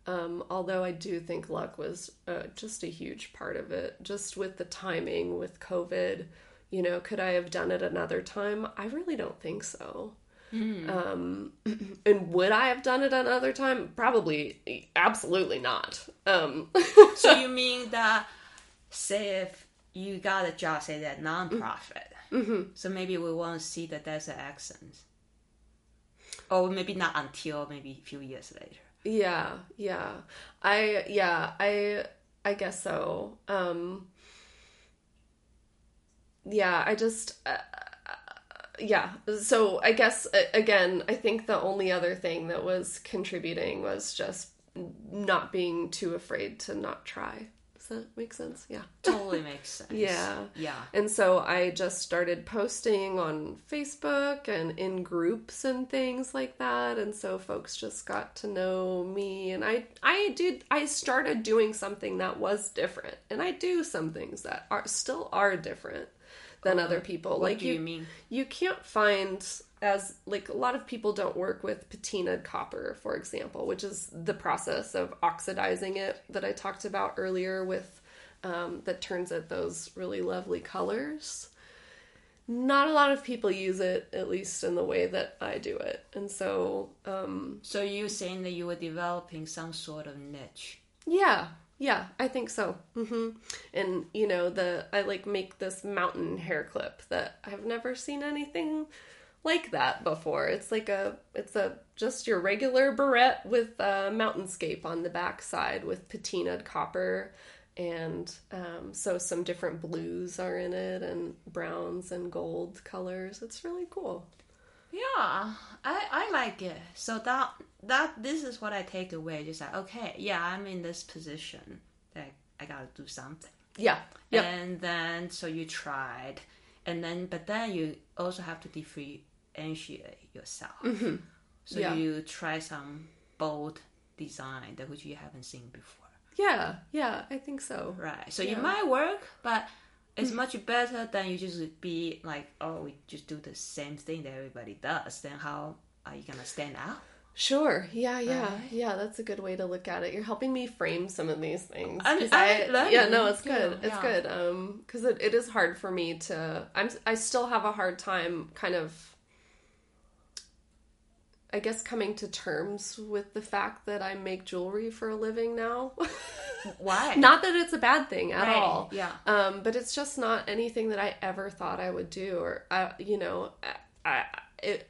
Um, although I do think luck was uh, just a huge part of it, just with the timing with COVID. You know, could I have done it another time? I really don't think so. Um, and would I have done it another time? Probably, absolutely not. Um, so you mean that say if you got a job say that nonprofit so maybe we won't see that there's an accent or maybe not until maybe a few years later yeah, yeah. I yeah, I I guess so. Um, yeah, I just uh, yeah. So I guess again, I think the only other thing that was contributing was just not being too afraid to not try. Does that make sense? Yeah. totally makes sense Yeah. yeah And so I just started posting on Facebook and in groups and things like that. And so folks just got to know me and I I did I started doing something that was different. And I do some things that are still are different than other people. what like do you mean? you can't find as like a lot of people don't work with patinaed copper for example which is the process of oxidizing it that i talked about earlier with um, that turns it those really lovely colors. Not a lot of people use it at least in the way that i do it. And so um, so you saying that you were developing some sort of niche? Yeah, yeah, I think so. hmm And you know, the I like make this mountain hair clip that I've never seen anything like that before. It's like a it's a just your regular barrette with a mountainscape on the backside with patinaed copper and um, so some different blues are in it and browns and gold colors. It's really cool. Yeah i i like it so that that this is what i take away just like okay yeah i'm in this position that i gotta do something Yeah. Yep. and then so you tried and then but then you also have to differentiate yourself so Mm-hmm. Yeah. you try some bold design that which you haven't seen before yeah. Yeah. I think so. right so Yeah. it might work but it's much better than you just be like oh we just do the same thing that everybody does then how are you gonna stand out Sure. Yeah, yeah. Right. Yeah, that's a good way to look at it. You're helping me frame some of these things. I'm- I'm learning yeah, no, it's good. too, It's yeah. good. Um cuz it, it is hard for me to I'm I still have a hard time kind of I guess coming to terms with the fact that I make jewelry for a living now. why not that it's a bad thing at Right, all. yeah. Um, but it's just not anything that I ever thought I would do, or I, you know, I, I it.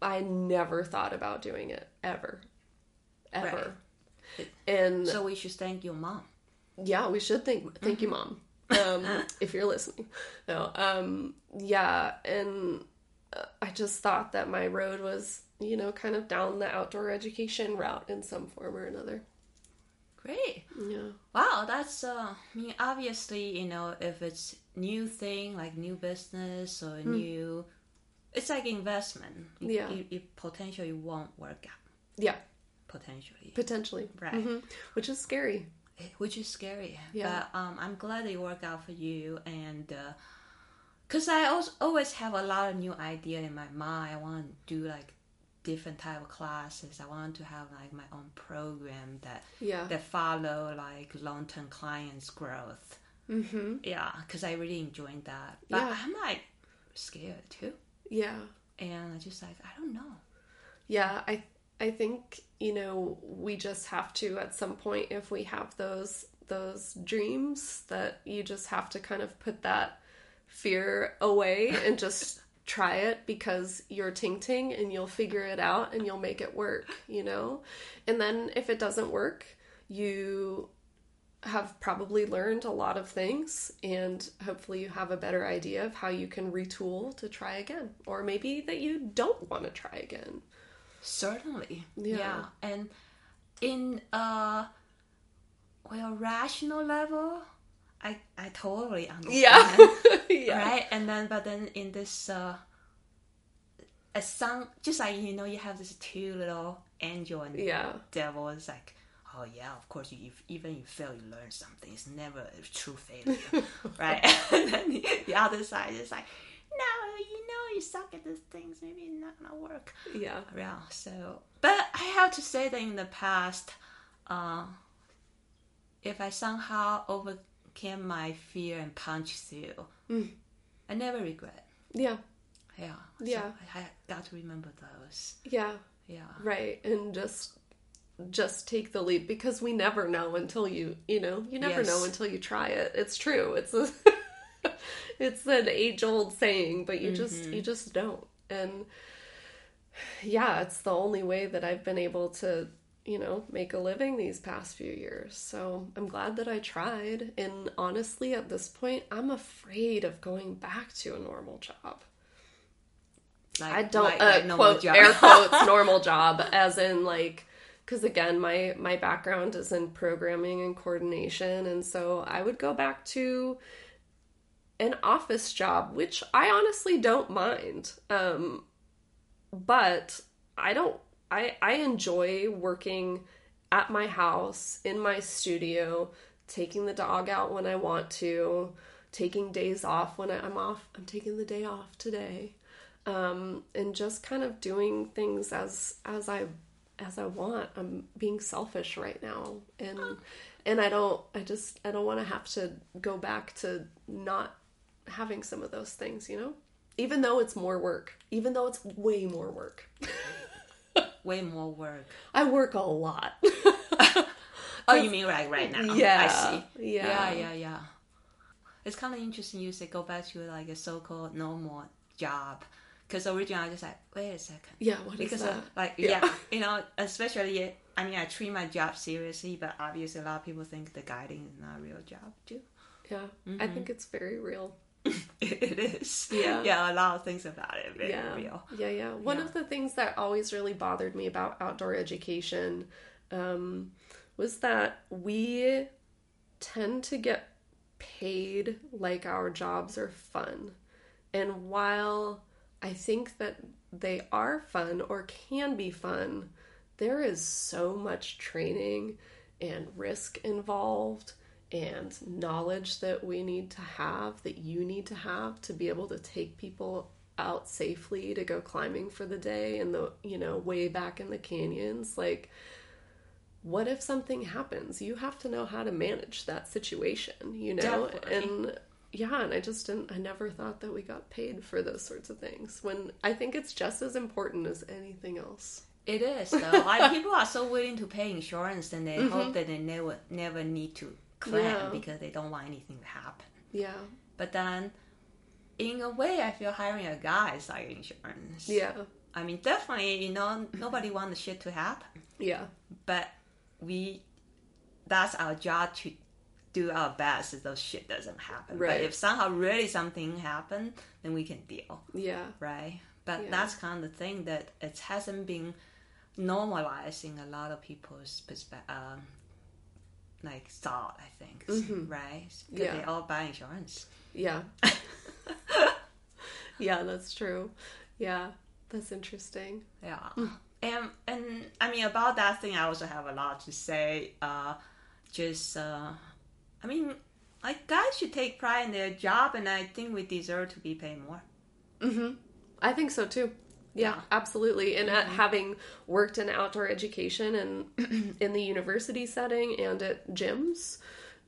I never thought about doing it ever, ever. And so we should thank your mom yeah, we should thank thank you, mom, um, if you're listening. No, um, yeah, and I just thought that my road was, you know, kind of down the outdoor education route in some form or another. great Yeah. Wow, that's uh, I mean, obviously, you know, if it's new thing like new business or new, it's like investment. It, Yeah. it, it potentially won't work out. Yeah, Potentially, potentially. right? Mhm. Which is scary. Which is scary. Yeah. But um, I'm glad it worked out for you, and because I also always have a lot of new idea in my mind. I want to do like different type of classes. I want to have like my own program that Yeah. that follow like long term clients growth. Mm-hmm. Yeah, because I really enjoyed that. But Yeah. I'm like scared too, Yeah. and I just like I don't know. Yeah. I I think, you know, we just have to at some point if we have those those dreams that you just have to kind of put that fear away and just try it because you're ting ting and you'll figure it out and you'll make it work, you know? And then if it doesn't work, you have probably learned a lot of things and hopefully you have a better idea of how you can retool to try again or maybe that you don't want to try again Certainly. Yeah. Yeah. And in a well rational level, I I totally understand. yeah. Yeah. Right? And then but then in this uh a some just like you know you have this two little angel and yeah. devil it's like oh yeah of course you if, even you fail you learn something. It's never a true failure. Right? And then the, the other side is like no you know you suck at these things. Maybe it's not gonna work. Yeah. Yeah so but i have to say that in the past uh, if i somehow overcame my fear and punched through i never regret. Yeah. Yeah. So Yeah. I, I got to remember those. Yeah. Yeah. Right. And just just take the leap because we never know until you you know you never Yes. know until you try it. It's true. It's a it's an age old saying but you just Mm-hmm. you just don't. And yeah it's the only way that i've been able to you know make a living these past few years. So i'm glad that i tried. And honestly at this point i'm afraid of going back to a normal job. Like, I don't like- uh, like quote job. air quotes normal job as in like because again my my background is in programming and coordination and so I would go back to an office job which I honestly don't mind. Um but I don't I I enjoy working at my house in my studio taking the dog out when I want to taking days off when I, I'm off I'm taking the day off today um, and just kind of doing things as as I as I want. I'm being selfish right now, and and I don't. I just I don't want to have to go back to not having some of those things. You know, even though it's more work, even though it's way more work. way more work I work a lot. oh you mean like right now yeah, i see Yeah, yeah yeah yeah it's kind of interesting you say go back to like a so-called normal job because originally i was just like wait a second yeah. What is because uh, that? of, like Yeah. yeah. you know especially i mean i treat my job seriously but obviously a lot of people think the guiding is not a real job too yeah, I mm-hmm. think it's very real. it is Yeah. yeah a lot of things about it very yeah. real Yeah, yeah. One Yeah. of the things that always really bothered me about outdoor education um, was that we tend to get paid like our jobs are fun. And while I think that they are fun or can be fun, there is so much training and risk involved and knowledge that we need to have that you need to have to be able to take people out safely to go climbing for the day and the you know way back in the canyons like what if something happens you have to know how to manage that situation you know Definitely. and yeah and i just didn't i never thought that we got paid for those sorts of things when i think it's just as important as anything else It is though. like people are so willing to pay insurance, and they Mm-hmm. hope that they never never need to claim Yeah. because they don't want anything to happen. yeah But then, in a way, I feel hiring a guy is like insurance. yeah I mean, definitely, you know, nobody wants the shit to happen, yeah but we, that's our job to do our best that those shit doesn't happen. Right. But if somehow really something happened, then we can deal, yeah right? But Yeah. that's kind of the thing that it hasn't been normalized in a lot of people's perspective. Um, like thought, I think, right? Because Mm-hmm. Yeah. they all buy insurance. Yeah. yeah, that's true. Yeah, that's interesting. Yeah. Mm. And and I mean about that thing I also have a lot to say. Uh just uh I mean like guys should take pride in their job and I think we deserve to be paid more. I think so too. Yeah, absolutely. And at having worked in outdoor education and in the university setting and at gyms,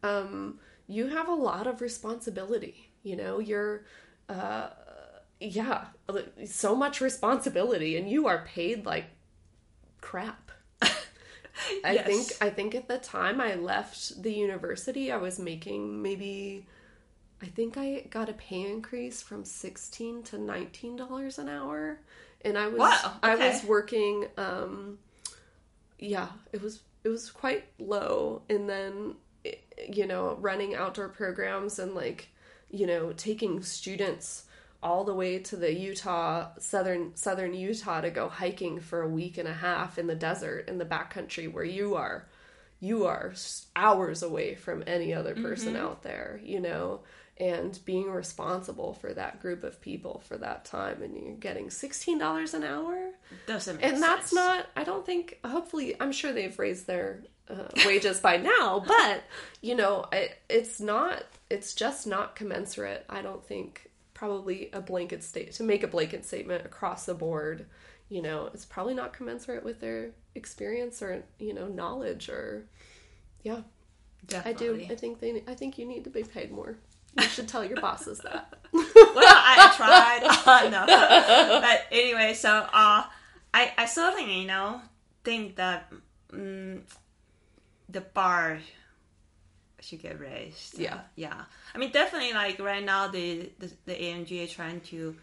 um, you have a lot of responsibility. You know, you're, uh, yeah, so much responsibility, and you are paid like crap. I Yes. think I think at the time I left the university, I was making maybe I think I got a pay increase from sixteen to nineteen dollars an hour, and I was Wow, I was working. Um, yeah, it was it was quite low, and then eh, you know running outdoor programs and like you know taking students all the way to the Utah southern southern Utah to go hiking for a week and a half in the desert in the backcountry where you are you are hours away from any other person out there, you know, and being responsible for that group of people for that time and you're getting $16 an hour. Doesn't make And that's sense. not, I don't think, hopefully, I'm sure they've raised their uh, wages by now, but, you know, it, it's not, it's just not commensurate. I don't think probably a blanket state, to make a blanket statement across the board, you know, it's probably not commensurate with their experience or, you know, knowledge or, yeah, Definitely. I do. I think they, I think you need to be paid more. You should tell your bosses that. well, I tried. Uh, no, but anyway, so uh, I I certainly you know think that mm, the bar should get raised. Yeah. yeah. I mean, definitely like right now the the, the AMG is trying to.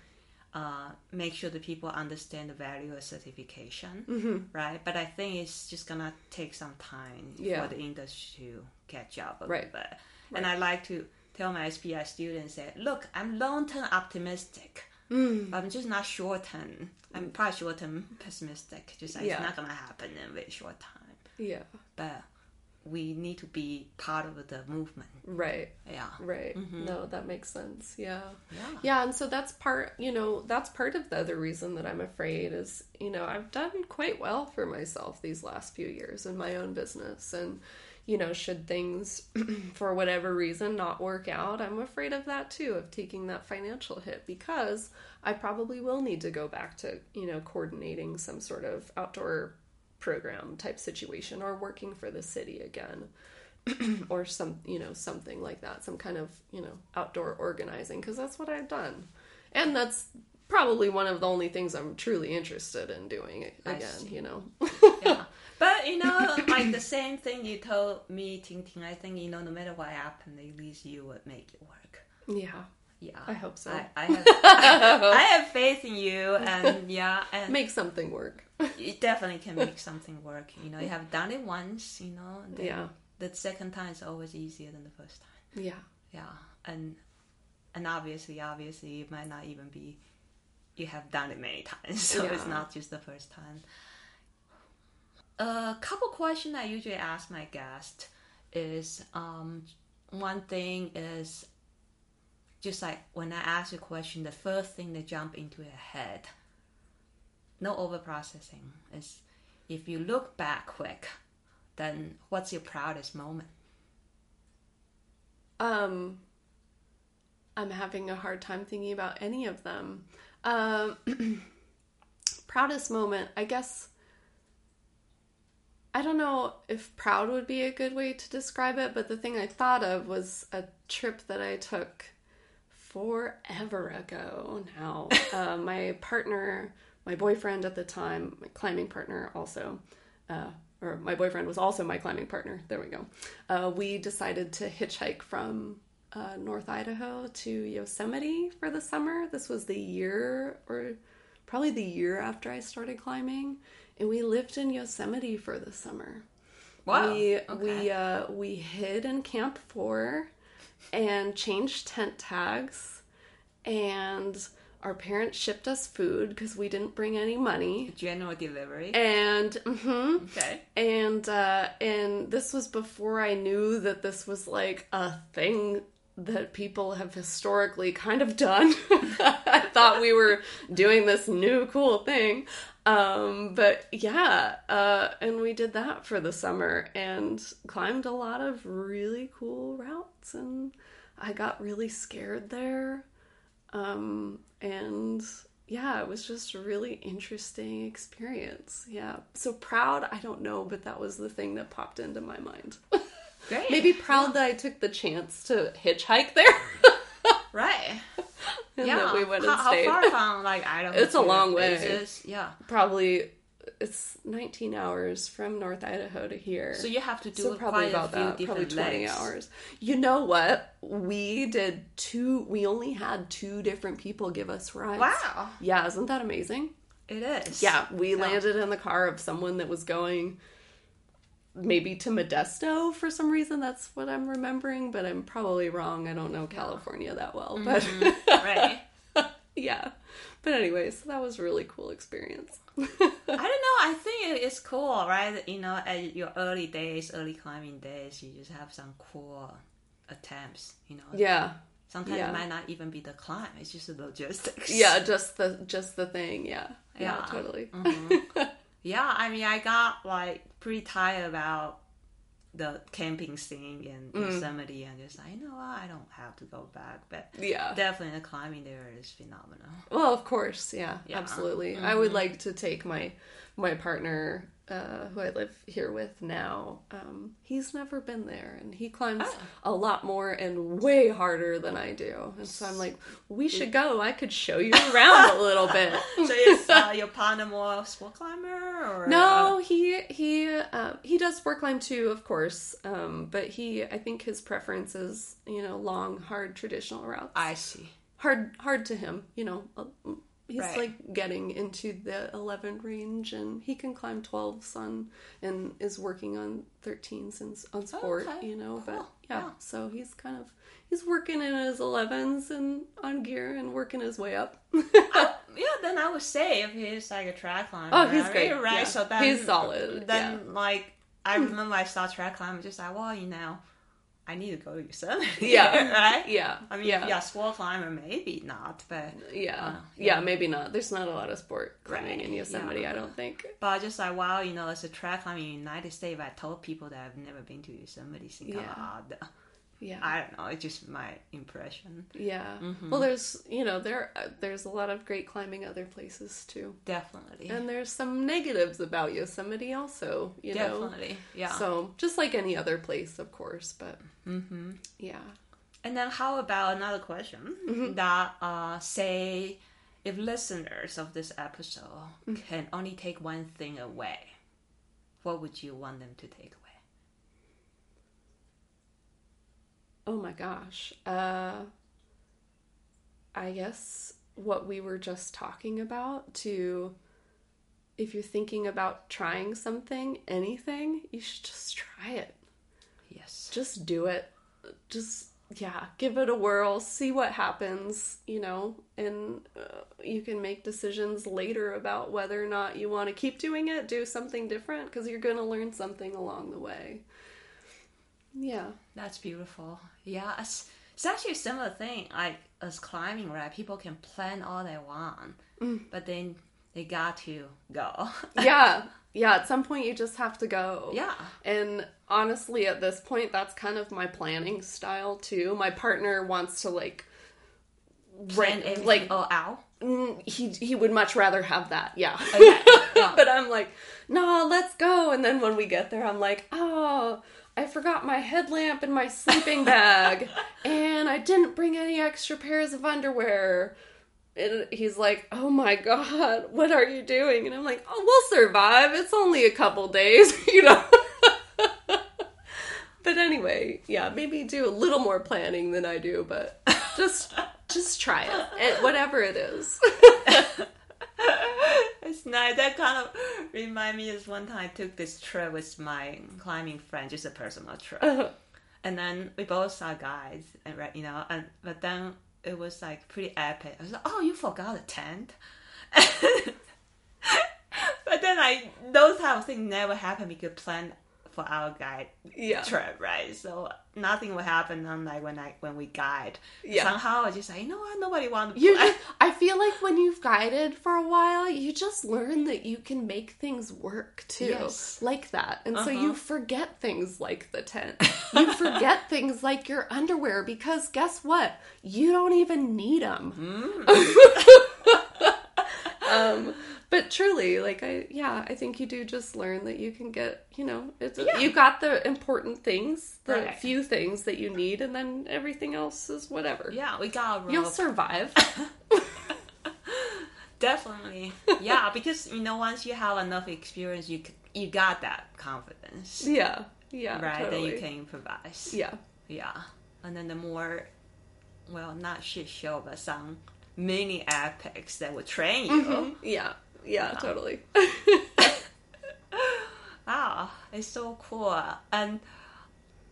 Uh, make sure that people understand the value of certification, Mm-hmm. right? But I think it's just gonna take some time Yeah. for the industry to catch up a Right. bit. And I like to tell my SPI students that, look, I'm long term optimistic, Mm. but I'm just not short term. I'm probably short term pessimistic. Just like Yeah. it's not gonna happen in a very short time. yeah. But we need to be part of the movement. Right. Yeah. Right. No, that makes sense. Yeah. Yeah. Yeah, and so that's part, you know, that's part of the other reason that I'm afraid is, you know, I've done quite well for myself these last few years in my own business and you know, should things for whatever reason not work out, I'm afraid of that too, of taking that financial hit because I probably will need to go back to, you know, coordinating some sort of outdoor program type situation or working for the city again or some you know something like that some kind of you know outdoor organizing because that's what i've done. And that's probably one of the only things i'm truly interested in doing again you know? Yeah. But you know, like the same thing you told me, Ting Ting. I think you know, no matter what happened, at least you would make it work. yeah Yeah, I hope so. I, I have, I have faith in you, and yeah, and make something work you definitely can make something work. You know, you have done it once. You know, then Yeah. The second time is always easier than the first time. yeah Yeah, and and obviously, obviously, it might not even be. You have done it many times, so it's not just the first time. A couple questions I usually ask my guest is um, one thing is just like when I ask a question, the first thing that jump into your head, no over processing, is if you look back quick, then what's your proudest moment? um i'm having a hard time thinking about any of them um proudest moment i guess I don't know if proud would be a good way to describe it, but the thing I thought of was a trip that I took forever ago now. uh, my partner, my boyfriend at the time, my climbing partner also, uh, or my boyfriend was also my climbing partner. There we go. Uh, we decided to hitchhike from uh, North Idaho to Yosemite for the summer. This was the year, or probably the year after I started climbing, and we lived in Yosemite for the summer. Wow, We okay. we uh, we hid in Camp Four, and changed tent tags, and our parents shipped us food because we didn't bring any money. General delivery. And mhm, Okay. and uh, and this was before I knew that this was like a thing that people have historically kind of done. I thought we were doing this new cool thing. Um, but yeah, uh, and we did that for the summer and climbed a lot of really cool routes and I got really scared there. Um, and yeah, it was just a really interesting experience. Yeah. So proud, I don't know, but that was the thing that popped into my mind. Great. Maybe proud that I took the chance to hitchhike there. Right. and yeah. we went how, and stayed. how far from like Idaho? It's a long way. Yeah. Probably it's 19 hours from North Idaho to here. So you have to do so probably about that, probably 20 legs. hours. You know what? We did two. We only had two different people give us rides. Wow, Yeah, isn't that amazing? it is. Yeah, we landed in the car of someone that was going maybe to Modesto for some reason. That's what I'm remembering, but I'm probably wrong. I don't know California that well, mm-hmm. but right. yeah. But anyways, that was a really cool experience. I don't know. I think it's cool, right? You know, at your early days, early climbing days, you just have some cool attempts. You know, yeah. sometimes yeah. it might not even be the climb; it's just the logistics. Yeah, just the just the thing. Yeah. Yeah, Yeah. totally. Mm-hmm. yeah. I mean, I got like pretty tired about the camping scene in Mm. Yosemite, and just like, you know what, I don't have to go back, but Yeah. definitely the climbing there is phenomenal. Well, of course, yeah, Yeah. absolutely. I would like to take my my partner, uh, who I live here with now. Um, he's never been there, and he climbs a lot more and way harder than I do. And so I'm like, we should go. I could show you around a little bit. So is uh, your partner more sport climber or No, he he uh, he does sport climb too, of course. Um, but he, I think his preference is you know long, hard traditional routes. I see. hard hard to him you know uh, he's Right. like getting into the 11 range and he can climb 12s on and is working on 13s and on sport okay. you know but yeah, Yeah. so he's kind of he's working in his 11s and on gear and working his way up Yeah, then I would say if he's like a trad climber. Oh, he's right? great, Right. yeah. So then He's solid, Then like I remember I started trad climbing, just like, well, you know, I need to go to Yosemite. Yeah. right. yeah I mean, yeah yeah, sport climber maybe not, but yeah. Uh, yeah maybe not there's not a lot of sport climbing Right, in yosemite yeah. i don't think but just like wow, you know, as a trad climber in the United States, I told people that I've never been to Yosemite, of Yeah. odd. yeah I don't know, it's just my impression. yeah Mm-hmm. well there's you know there uh, there's a lot of great climbing other places too Definitely. And there's some negatives about Yosemite also, you know. Definitely. Yeah. So just like any other place, of course, but mm-hmm. yeah. And then how about another question Mm-hmm. that uh, say if listeners of this episode Mm-hmm. can only take one thing away, what would you want them to take away? Oh my gosh. Uh I guess what we were just talking about to if you're thinking about trying something, anything, you should just try it. Yes. Just do it. Just yeah, give it a whirl, see what happens, you know, and uh, you can make decisions later about whether or not you want to keep doing it, do something different because you're going to learn something along the way. Yeah. That's beautiful. Yeah, it's, it's actually a similar thing. Like as climbing, right? People can plan all they want, Mm. but then they got to go. Yeah. Yeah, at some point you just have to go. yeah. And honestly, at this point, that's kind of my planning style too. My partner wants to like, Plan right, like all out. mm, he he would much rather have that. Yeah. Okay. Yeah. but I'm like, no, let's go. And then when we get there, I'm like, oh, I forgot my headlamp in my sleeping bag, and I didn't bring any extra pairs of underwear. And he's like, oh my god, what are you doing? And I'm like, oh, we'll survive. It's only a couple days, you know. but anyway, yeah, maybe do a little more planning than I do, but just just try it, whatever it is. It's nice. That kind of remind me of one time I took this trip with my climbing friend, just a personal trip, Uh-huh. and then we both saw guys, and right, you know, and but then it was like pretty epic. I was like, "Oh, you forgot a tent," but then I those type of things never happen because plan for our guide Yeah. trip, right? So nothing will happen unlike when I when we guide. Yeah. Somehow I just like, you know what? Nobody want to You just, I feel like when you've guided for a while, you just learn that you can make things work too. Yes. Like that. And so Uh-huh. you forget things like the tent. You forget things like your underwear because guess what? You don't even need them. um but truly like I yeah, I think you do just learn that you can get, you know, it's Yeah. you got the important things, the Right. few things that you need and then everything else is whatever. yeah, we got. You'll survive. definitely. Yeah, because you know, once you have enough experience, you you got that confidence, Yeah. Yeah. right? Then Totally. you can improvise. Yeah. Yeah, and then the more, well, not shit show, but some mini epics that will train you. Mm-hmm. Yeah. Yeah. Totally. Wow, it's so cool. And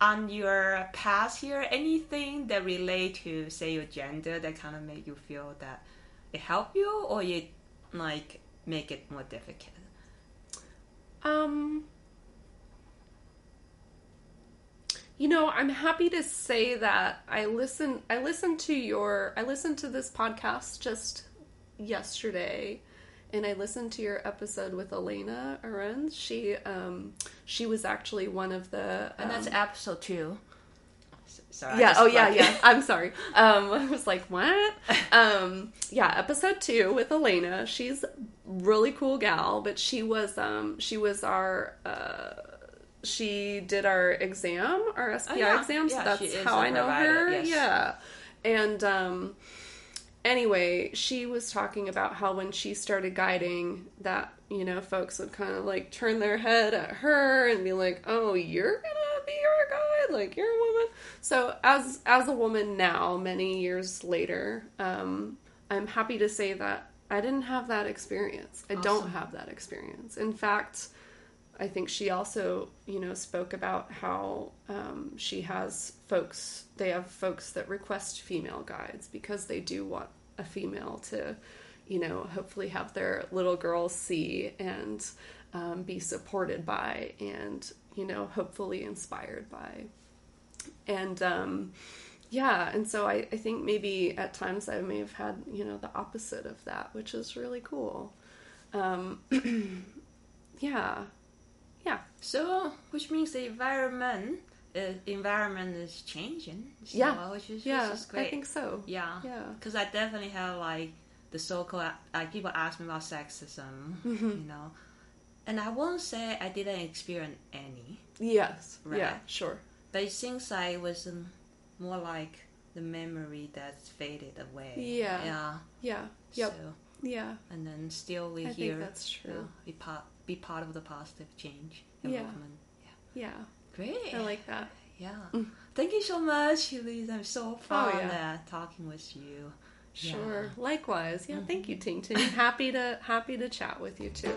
on your past here, anything that relate to say your gender that kind of make you feel that it help you, or you like make it more difficult? Um, you know, I'm happy to say that I listen. I listened to your. I listened to this podcast just yesterday, and I listened to your episode with Elena Arends. She, um, she was actually one of the. And that's um, episode two. Sorry. Yeah. Oh, yeah. Yeah. I'm sorry. Um, I was like, what? Um, yeah. Episode two with Elena. She's really cool gal, but she was um she was our uh she did our exam, our SPI Oh, yeah. exam. So Yeah, that's how I know her. yes. Yeah. And um anyway, she was talking about how when she started guiding that, you know, folks would kind of like turn their head at her and be like, "Oh, you're to be our guide? Like you're a woman." So, as as a woman now, many years later, um I'm happy to say that I didn't have that experience. I don't have that experience. In fact, I think she also, you know, spoke about how um, she has folks, they have folks that request female guides because they do want a female to, you know, hopefully have their little girls see and um, be supported by and, you know, hopefully inspired by. And, um, yeah, and so I, I think maybe at times I may have had, you know, the opposite of that, which is really cool. Um, yeah, yeah. So, which means the environment, environment is changing. So, Yeah. Which is, Yeah, which is great. I think so. Yeah. Yeah. Because I definitely have like the so-called like people ask me about sexism, Mm-hmm. you know, and I won't say I didn't experience any, Yes. Right. Yeah, sure. but it seems like it was um, more like the memory that's faded away. Yeah. Yeah. Yeah. Yep. So, Yeah. and then still we I think that's true. yeah, be part be part of the positive change Yeah. movement. Yeah. Yeah. Great. I like that. Yeah. Thank you so much, Elise. I'm so fun Oh, yeah. uh, talking with you. Sure. Likewise. Yeah. Thank you, Ting Ting. happy to happy to chat with you too.